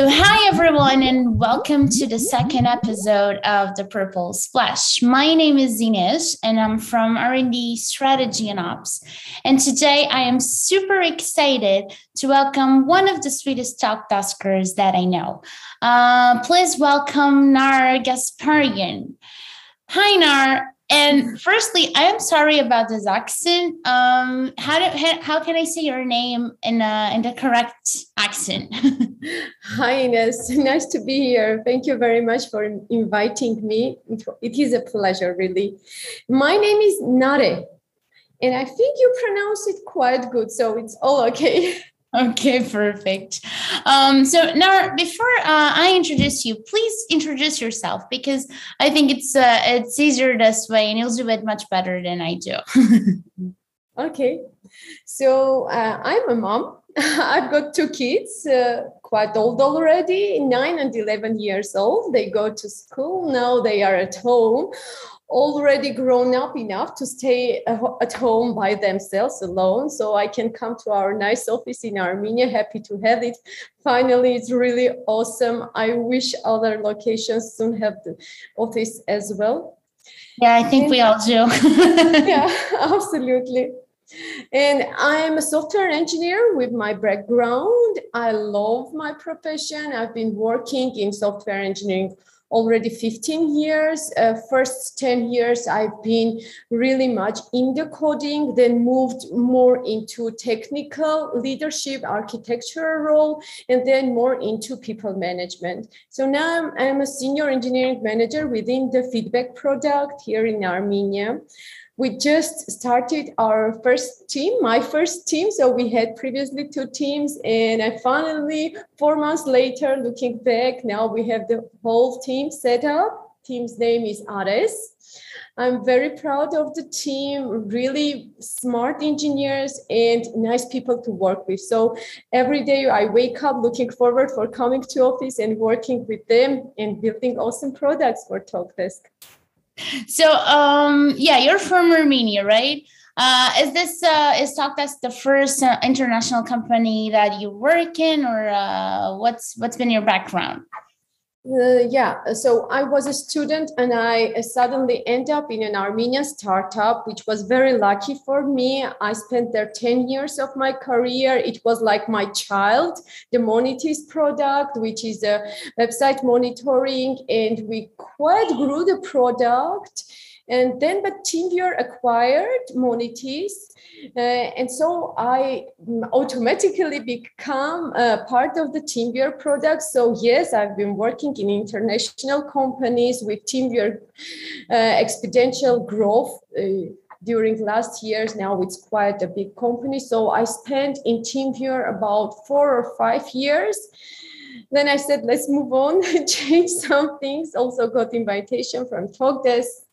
So, hi everyone, and welcome to the second episode of the Purple Splash. My name is Ines, and I'm from R&D Strategy and Ops. And today, I am super excited to welcome one of the sweetest TalkDeskers that I know. Uh, please welcome Nar Gasparyan. Hi, Nar. And firstly, I am sorry about this accent. Um, how do how, how can I say your name in uh, in the correct accent? Hi Ines, nice to be here. Thank you very much for inviting me. It is a pleasure, really. My name is Nare, and I think you pronounce it quite good, so it's all okay. Okay, perfect. Um, so now, before uh, I introduce you, please introduce yourself because I think it's uh, it's easier this way, and you'll do it much better than I do. okay, so uh, I'm a mom. I've got two kids, uh, quite old already, nine and eleven years old. They go to school now. They are at home already grown up enough to stay at home by themselves alone. So I can come to our nice office in Armenia. Happy to have it. Finally, it's really awesome. I wish other locations soon have the office as well. Yeah, I think and, we all do. yeah, absolutely. And I'm a software engineer with my background. I love my profession. I've been working in software engineering already 15 years. Uh, first 10 years, I've been really much in the coding, then moved more into technical leadership, architectural role, and then more into people management. So now I'm, I'm a senior engineering manager within the feedback product here in Armenia we just started our first team, my first team. So we had previously two teams, and I finally, four months later, looking back, now we have the whole team set up. Team's name is Ares. I'm very proud of the team, really smart engineers and nice people to work with. So every day I wake up looking forward for coming to office and working with them and building awesome products for TalkDesk. So, um, yeah, you're from Armenia, right? Uh, is this uh, is TalkDesk the first uh, international company that you work in, or uh, what's what's been your background? Uh, yeah, so I was a student and I suddenly end up in an Armenian startup, which was very lucky for me. I spent there 10 years of my career. It was like my child, the Monitis product, which is a website monitoring, and we quite grew the product. And then, but TeamViewer acquired Monitis uh, and so I automatically become part of the TeamViewer product. So yes, I've been working in international companies with TeamViewer uh, exponential growth. Uh, during last years now it's quite a big company so i spent in teamviewer about four or five years then i said let's move on change some things also got invitation from talkdesk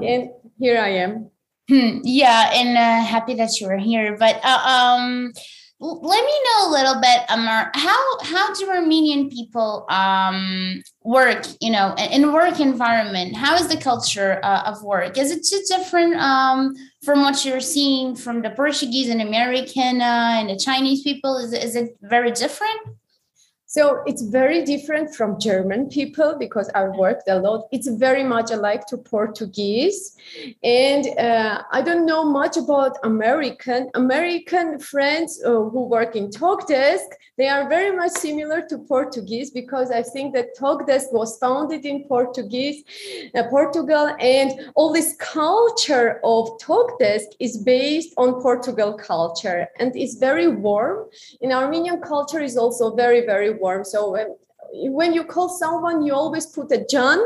and here i am Hmm, yeah, and uh, happy that you were here. But uh, um, let me know a little bit, Amar. How how do Armenian people um, work? You know, in work environment. How is the culture uh, of work? Is it too different um, from what you're seeing from the Portuguese and American uh, and the Chinese people? Is is it very different? So it's very different from German people because I worked a lot. It's very much alike to Portuguese. And uh, I don't know much about American. American friends uh, who work in TalkDesk, they are very much similar to Portuguese because I think that TalkDesk was founded in Portuguese, uh, Portugal, and all this culture of TalkDesk is based on Portugal culture and it's very warm. In Armenian culture is also very, very warm. So when, when you call someone, you always put a jan,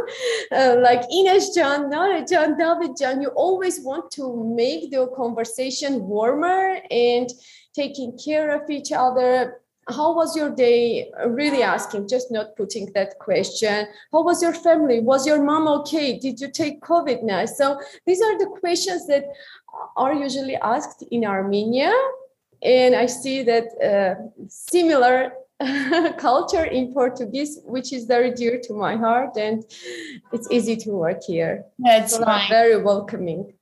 uh, like Ines jan, not a jan, David jan. You always want to make the conversation warmer and taking care of each other. How was your day? Really asking, just not putting that question. How was your family? Was your mom okay? Did you take COVID now? So these are the questions that are usually asked in Armenia. And I see that uh, similar culture in Portuguese, which is very dear to my heart, and it's easy to work here. That's so very welcoming.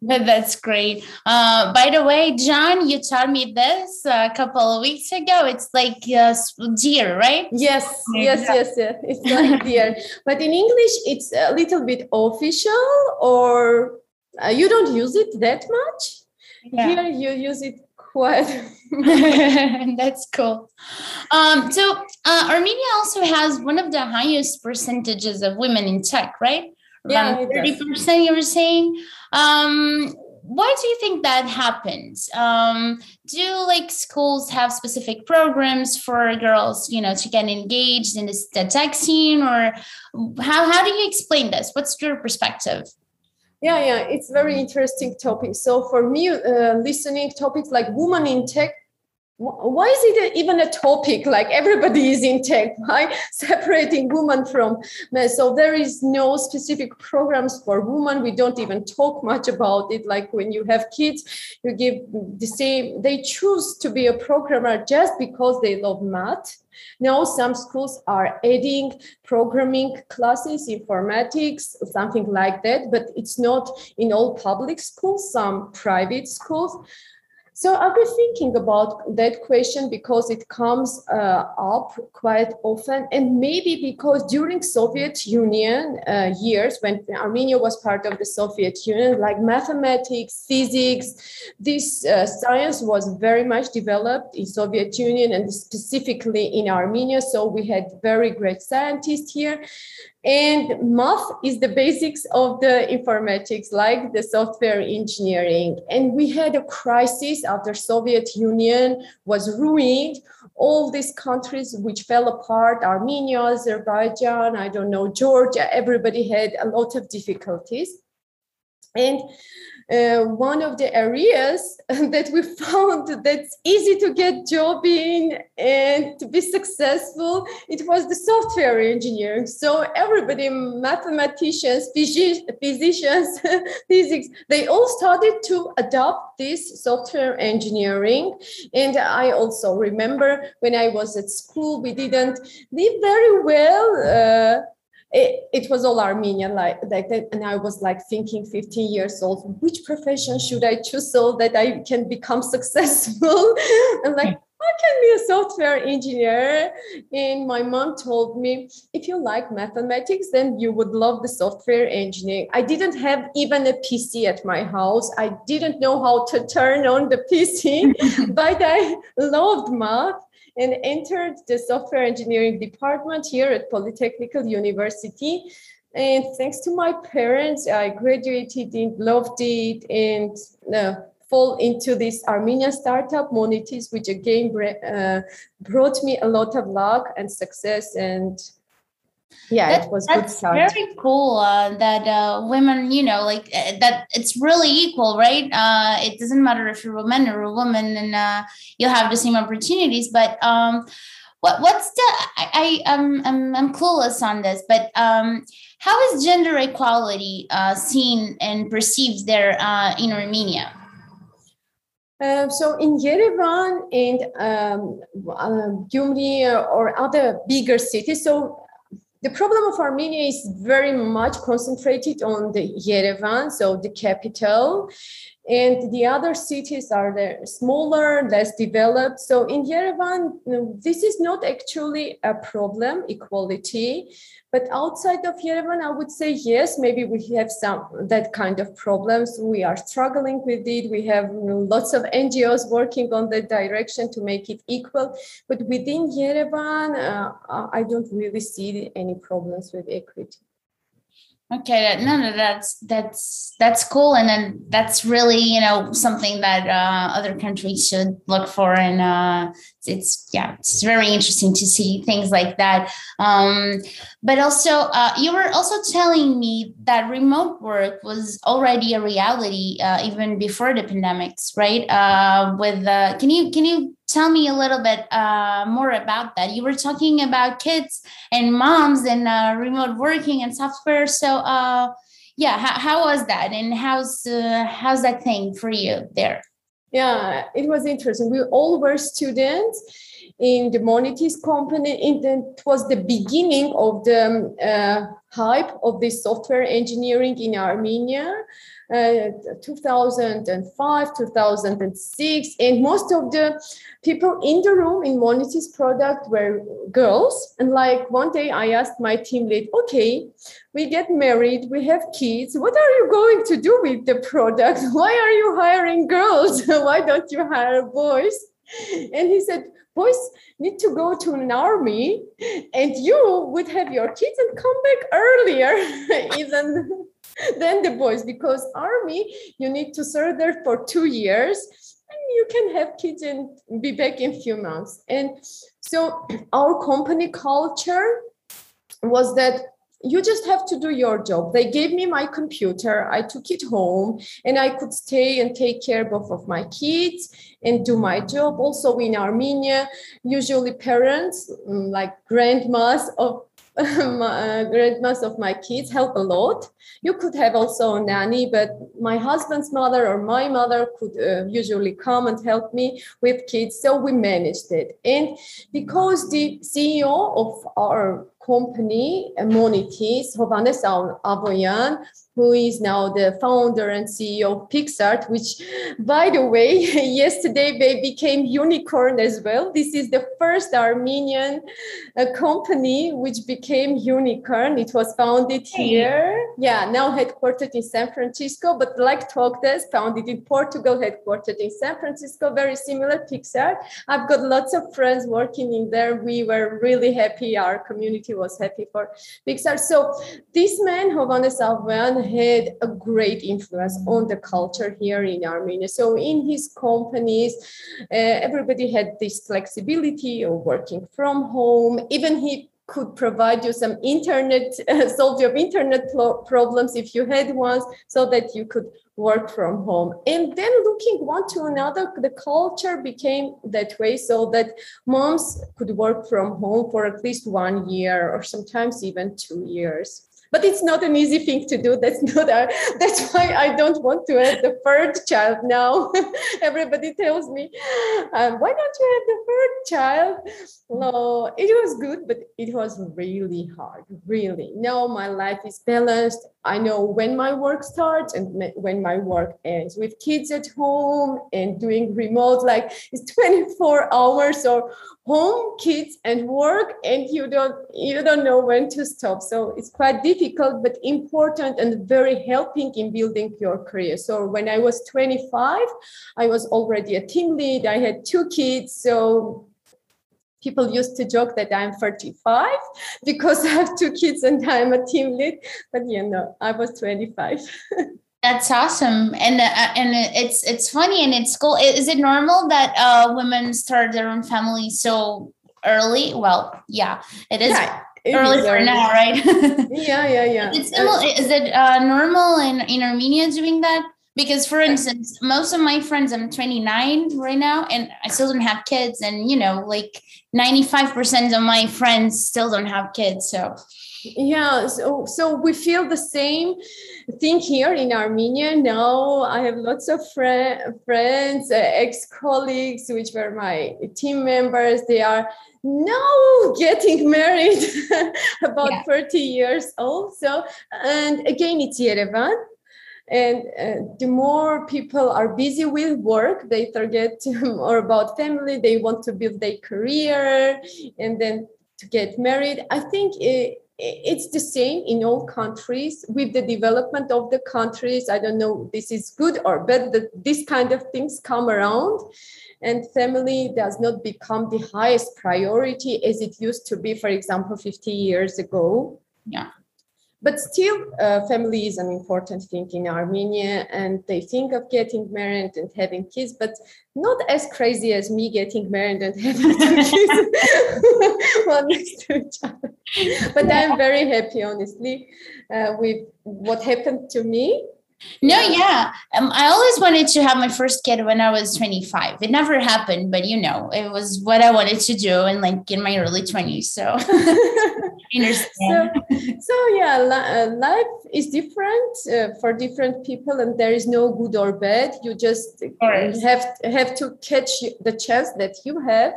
That's great. Uh, by the way, jan, you told me this a couple of weeks ago. It's like uh, dear, right? Yes, yes, yes, yes. It's like dear. But in English, it's a little bit official, or uh, you don't use it that much. Yeah. Here, you use it quite. That's cool. Um, so, uh, Armenia also has one of the highest percentages of women in tech, right? Around yeah, 30%, you were saying. Um, why do you think that happens? Um, do like schools have specific programs for girls, you know, to get engaged in this, the tech scene, or how how do you explain this? What's your perspective? Yeah, yeah, it's very interesting topic. So for me, uh, listening topics like woman in tech why is it even a topic? Like everybody is in tech why separating women from men. So there is no specific programs for women. We don't even talk much about it. Like when you have kids you give the same they choose to be a programmer just because they love math. Now some schools are adding programming classes informatics something like that but it's not in all public schools some private schools so I've been thinking about that question because it comes uh, up quite often, and maybe because during Soviet Union uh, years, when Armenia was part of the Soviet Union, like mathematics, physics, this uh, science was very much developed in Soviet Union and specifically in Armenia. So we had very great scientists here. And math is the basics of the informatics, like the software engineering. And we had a crisis after Soviet Union was ruined. All these countries which fell apart, Armenia, Azerbaijan, I don't know, Georgia, everybody had a lot of difficulties. And uh, one of the areas that we found that's easy to get job in and to be successful it was the software engineering. So everybody mathematicians physicians physics they all started to adopt this software engineering. And i also remember when i was at school we didn't live very well uh, it, it was all Armenian like, like that. And I was like thinking 15 years old, which profession should I choose so that I can become successful? and like, hmm. I can be a software engineer. And my mom told me, if you like mathematics, then you would love the software engineering. I didn't have even a PC at my house. I didn't know how to turn on the PC, but I loved math and entered the software engineering department here at Polytechnical University. And thanks to my parents, I graduated and loved it and uh, fall into this Armenian startup, Monitis, which again uh, brought me a lot of luck and success and yeah that, it was that's very cool uh, that uh, women you know like uh, that it's really equal right? Uh, it doesn't matter if you're a man or a woman and uh, you'll have the same opportunities but um, what what's the I, I am I'm, I'm clueless on this but um, how is gender equality uh, seen and perceived there in Armenia? Um, so in Yerevan and um, uh, Gyumri or other bigger cities, so the problem of Armenia is very much concentrated on the Yerevan, so the capital, and the other cities are there smaller, less developed. So in Yerevan, this is not actually a problem, equality. But outside of Yerevan, I would say yes, maybe we have some that kind of problems. We are struggling with it. We have lots of NGOs working on the direction to make it equal. But within Yerevan, uh, I don't really see any problems with equity okay no no that's that's that's cool and then that's really you know something that uh, other countries should look for and uh, it's yeah it's very interesting to see things like that. Um, but also uh, you were also telling me that remote work was already a reality uh, even before the pandemics right? Uh, with uh, can you can you tell me a little bit uh, more about that. You were talking about kids and moms and uh, remote working and software. So, uh, yeah, how, how, was that, and how's uh, how's that thing for you there? Yeah, it was interesting. We all were students in the Monitis company. And it was the beginning of the um, uh, hype of the software engineering in Armenia. Uh, 2005, 2006, and most of the people in the room in Monitis product were girls. And like one day I asked my team lead, okay, we get married, we have kids. What are you going to do with the product? Why are you hiring girls? Why don't you hire boys? And he said, boys need to go to an army and you would have your kids and come back earlier even than the boys because army you need to serve there for two years and you can have kids and be back in a few months and so our company culture was that you just have to do your job. They gave me my computer. I took it home and I could stay and take care both of my kids and do my job. Also in Armenia, usually parents mm, like grandmas of my, uh, grandmas of my kids help a lot. You could have also a nanny, but my husband's mother or my mother could uh, usually come and help me with kids. So we managed it. And because the CEO of our company, Monitis, Hovannes Avoyan, who is now the founder and CEO of PicsArt, which, by the way, yesterday they became unicorn as well. This is the first Armenian uh, company which became unicorn. It was founded here. Yeah, now headquartered in San Francisco, but like Talkdesk, founded in Portugal, headquartered in San Francisco, very similar PicsArt. I've got lots of friends working in there. We were really happy. Our community was happy for PicsArt. So this man, Hovannes Avoyan, had a great influence on the culture here in Armenia. So in his companies, uh, everybody had this flexibility of working from home. Even he could provide you some internet, uh, solve your internet problems if you had ones, so that you could work from home. And then looking one to another, the culture became that way so that moms could work from home for at least one year or sometimes even two years but it's not an easy thing to do. That's not that's why i don't want to have the third child now. Everybody tells me um, why don't you have the third child? No it was good but it was really hard really. Now my life is balanced. I know when my work starts and when my work ends with kids at home and doing remote like it's 24 hours or home kids and work and you don't you don't know when to stop. So it's quite difficult but important and very helping in building your career. So when i was 25 i was already a team lead. I had two kids. So people used to joke that i'm 35 because i have two kids and i'm a team lead but you know i was 25 That's awesome, and uh, and it's it's funny and it's cool. Is it normal that uh, women start their own family so early? Well, yeah, it is. Yeah, early for now, right? yeah, yeah, yeah. It's, is it uh, normal in, in Armenia doing that? Because, for instance, most of my friends, I'm 29 right now, and I still don't have kids. And, you know, like 95% of my friends still don't have kids. So, yeah so so we feel the same thing here in armenia. Now i have lots of fr- friends uh, ex-colleagues which were my team members. They are now getting married about yeah. 30 years old. So and again it's yerevan and uh, the more people are busy with work they forget more about family. They want to build their career and then to get married. I think it, it's the same in all countries. With the development of the countries i don't know this is good or bad that this kind of things come around. And family does not become the highest priority as it used to be for example 50 years ago. Yeah but still uh, family is an important thing in armenia and they think of getting married and having kids but not as crazy as me getting married and having two kids one next to each other but i'm very happy honestly uh, with what happened to me no, yeah. Um, I always wanted to have my first kid when I was 25. It never happened, but you know, it was what I wanted to do and like in my early 20s. So, so, so, yeah, uh, life is different uh, for different people, and there is no good or bad. You just have have to catch the chance that you have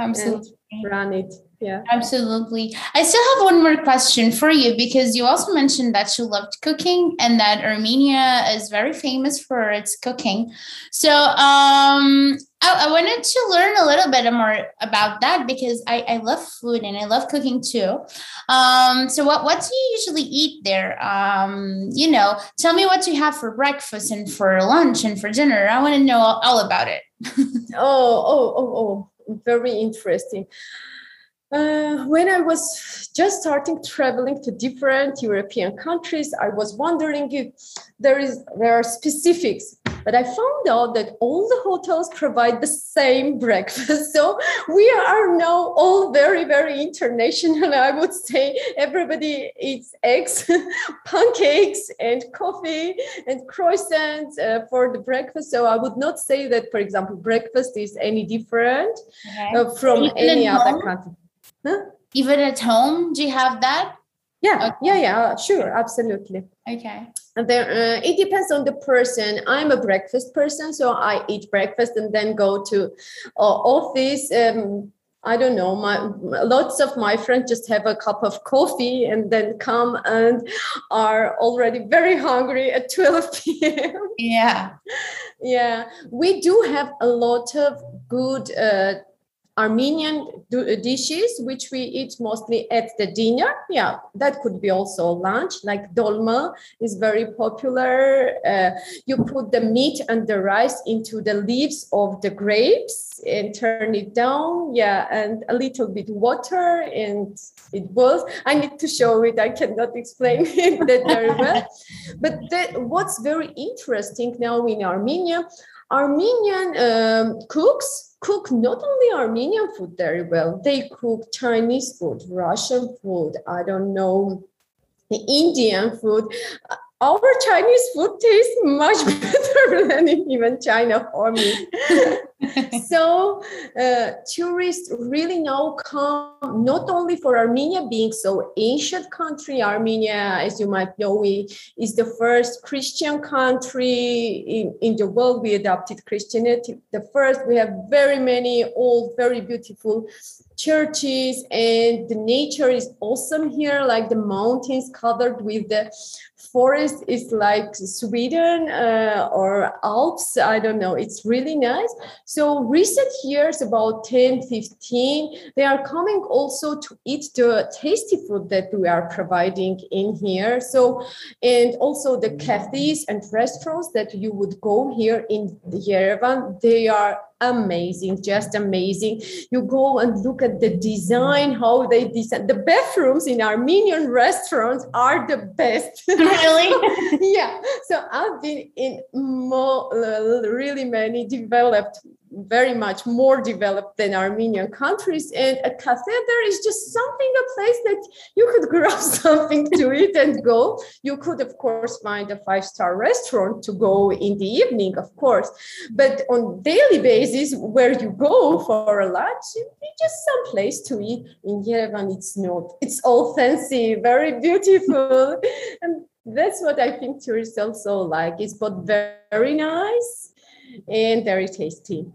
Absolutely. run it. Yeah. Absolutely. I still have one more question for you because you also mentioned that you loved cooking and that Armenia is very famous for its cooking. So um, wanted to learn a little bit more about that because I, I love food and I love cooking too. Um, so what, what do you usually eat there? Um, you know, tell me what you have for breakfast and for lunch and for dinner. I want to know all, all about it. oh, oh, oh, oh, very interesting. Uh, when I was just starting traveling to different European countries, I was wondering if there is there are specifics. But I found out that all the hotels provide the same breakfast. So we are now all very, very international. I would say everybody eats eggs, pancakes, and coffee and croissants uh, for the breakfast. So I would not say that, for example, breakfast is any different okay. uh, from any other country. Huh? Even at home, do you have that? Yeah, okay. yeah, yeah, sure, absolutely. Okay. And there, uh, it depends on the person. I'm a breakfast person, so I eat breakfast and then go to uh, office. Um, I don't know. My lots of my friends just have a cup of coffee and then come and are already very hungry at 12 p.m. Yeah, yeah. We do have a lot of good uh, Armenian uh, dishes, which we eat mostly at the dinner. Yeah, that could be also lunch, like dolma is very popular. Uh, you put the meat and the rice into the leaves of the grapes and turn it down. Yeah, and a little bit water and it boils. I need to show it. I cannot explain it that very well. But the, what's very interesting now in Armenia, Armenian um, cooks cook not only Armenian food very well, they cook Chinese food, Russian food, I don't know, Indian food. Our Chinese food tastes much better than even China for me. so uh, tourists really now come not only for Armenia being so ancient country. Armenia, as you might know, we, is the first Christian country in, in the world. We adopted Christianity. The first, we have very many old, very beautiful churches and the nature is awesome here like the mountains covered with the forest is like sweden uh, or alps i don't know it's really nice so recent years about 10 15 they are coming also to eat the tasty food that we are providing in here. So and also the mm. cafes and restaurants that you would go here in yerevan they are amazing, just amazing. You go and look at the design, how they design. The bathrooms in Armenian restaurants are the best. Really? yeah. So I've been in more, really many developed very much more developed than Armenian countries. And a cafe is just something, a place that you could grab something to eat and go. You could, of course, find a five star restaurant to go in the evening, of course. But on daily basis, where you go for a lunch, it's just some place to eat. In Yerevan, it's not. It's all fancy, very beautiful. and that's what I think tourists also like. It's both very nice and very tasty.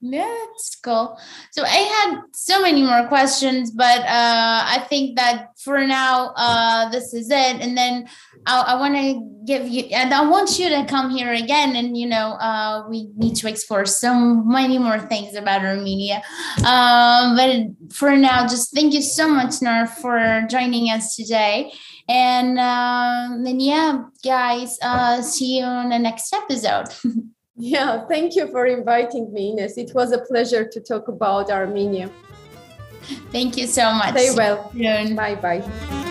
It's cool. So I had so many more questions, but uh, I think that for now, uh, this is it. And then I, I want to give you, and I want you to come here again. And, you know, uh, we need to explore so many more things about Armenia. Um, but for now, just thank you so much, Nar, for joining us today. And um, then, yeah, guys, uh, see you on the next episode. Yeah, thank you for inviting me, Ines. It was a pleasure to talk about Armenia. Thank you so much. Stay well. Bye bye.